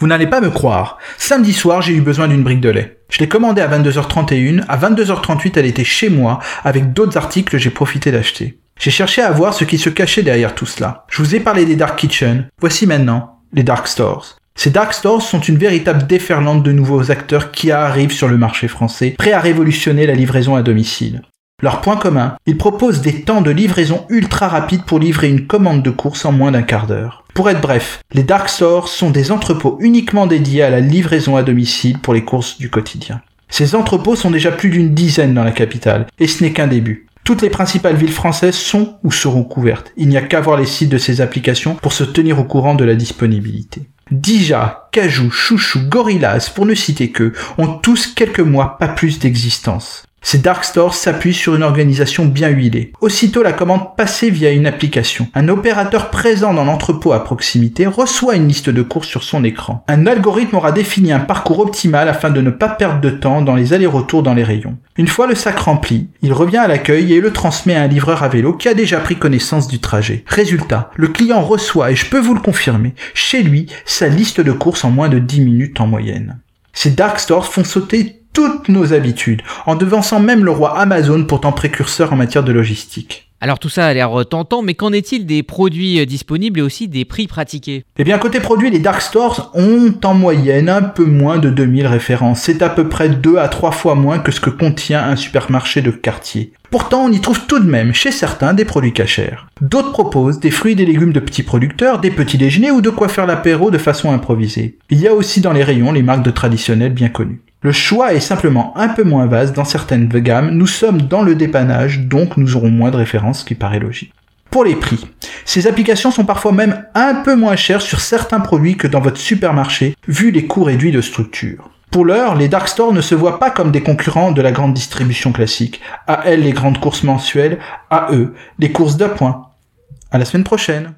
Vous n'allez pas me croire. Samedi soir, j'ai eu besoin d'une brique de lait. Je l'ai commandée à 22h31, à 22h38, elle était chez moi, avec d'autres articles que j'ai profité d'acheter. J'ai cherché à voir ce qui se cachait derrière tout cela. Je vous ai parlé des Dark Kitchen. Voici maintenant les Dark Stores. Ces dark stores sont une véritable déferlante de nouveaux acteurs qui arrivent sur le marché français, prêts à révolutionner la livraison à domicile. Leur point commun, ils proposent des temps de livraison ultra rapides pour livrer une commande de course en moins d'un quart d'heure. Pour être bref, les dark stores sont des entrepôts uniquement dédiés à la livraison à domicile pour les courses du quotidien. Ces entrepôts sont déjà plus d'une dizaine dans la capitale, et ce n'est qu'un début. Toutes les principales villes françaises sont ou seront couvertes. Il n'y a qu'à voir les sites de ces applications pour se tenir au courant de la disponibilité. Dija, Cajou, Chouchou, Gorillaz, pour ne citer que, ont tous quelques mois, pas plus d'existence. Ces dark stores s'appuient sur une organisation bien huilée. Aussitôt la commande passée via une application, un opérateur présent dans l'entrepôt à proximité reçoit une liste de courses sur son écran. Un algorithme aura défini un parcours optimal afin de ne pas perdre de temps dans les allers-retours dans les rayons. Une fois le sac rempli, il revient à l'accueil et le transmet à un livreur à vélo qui a déjà pris connaissance du trajet. Résultat, le client reçoit, et je peux vous le confirmer, chez lui, sa liste de courses en moins de 10 minutes en moyenne. Ces dark stores font sauter toutes nos habitudes, en devançant même le roi Amazon pourtant précurseur en matière de logistique. Alors tout ça a l'air tentant, mais qu'en est-il des produits disponibles et aussi des prix pratiqués? Eh bien côté produits, les dark stores ont en moyenne un peu moins de 2000 références. C'est à peu près 2 à 3 fois moins que ce que contient un supermarché de quartier. Pourtant, on y trouve tout de même, chez certains, des produits cachers. D'autres proposent des fruits et des légumes de petits producteurs, des petits déjeuners ou de quoi faire l'apéro de façon improvisée. Il y a aussi dans les rayons les marques de traditionnels bien connues. Le choix est simplement un peu moins vaste dans certaines gammes, nous sommes dans le dépannage, donc nous aurons moins de références, ce qui paraît logique. Pour les prix, ces applications sont parfois même un peu moins chères sur certains produits que dans votre supermarché, vu les coûts réduits de structure. Pour l'heure, les dark stores ne se voient pas comme des concurrents de la grande distribution classique. À elles les grandes courses mensuelles, à eux les courses d'appoint. À la semaine prochaine.